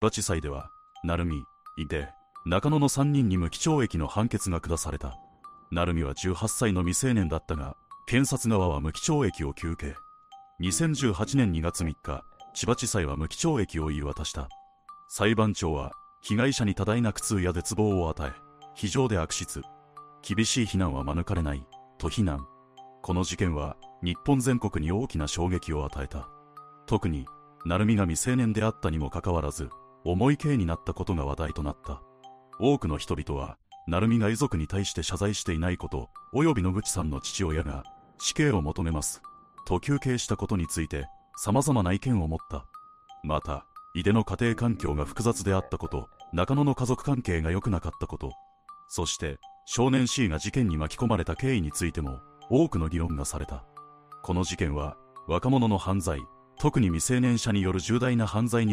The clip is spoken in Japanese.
場地裁では、成美、井出、中野の3人に無期懲役の判決が下された。成美は18歳の未成年だったが、検察側は無期懲役を求刑。2018年2月3日、千葉地裁は無期懲役を言い渡した。裁判長は、被害者に多大な苦痛や絶望を与え、非常で悪質。厳しい非難は免れない、と非難。この事件は、日本全国に大きな衝撃を与えた。特に、成美が未成年であったにもかかわらず、重い刑になったことが話題となった。多くの人々は、成美が遺族に対して謝罪していないこと、及び野口さんの父親が、死刑を求めます。と求刑したことについて、様々な意見を持った。また、井出の家庭環境が複雑であったこと、中野の家族関係が良くなかったこと、そして、少年 C が事件に巻き込まれた経緯についても、多くの議論がされた。この事件は、若者の犯罪、特に未成年者による重大な犯罪に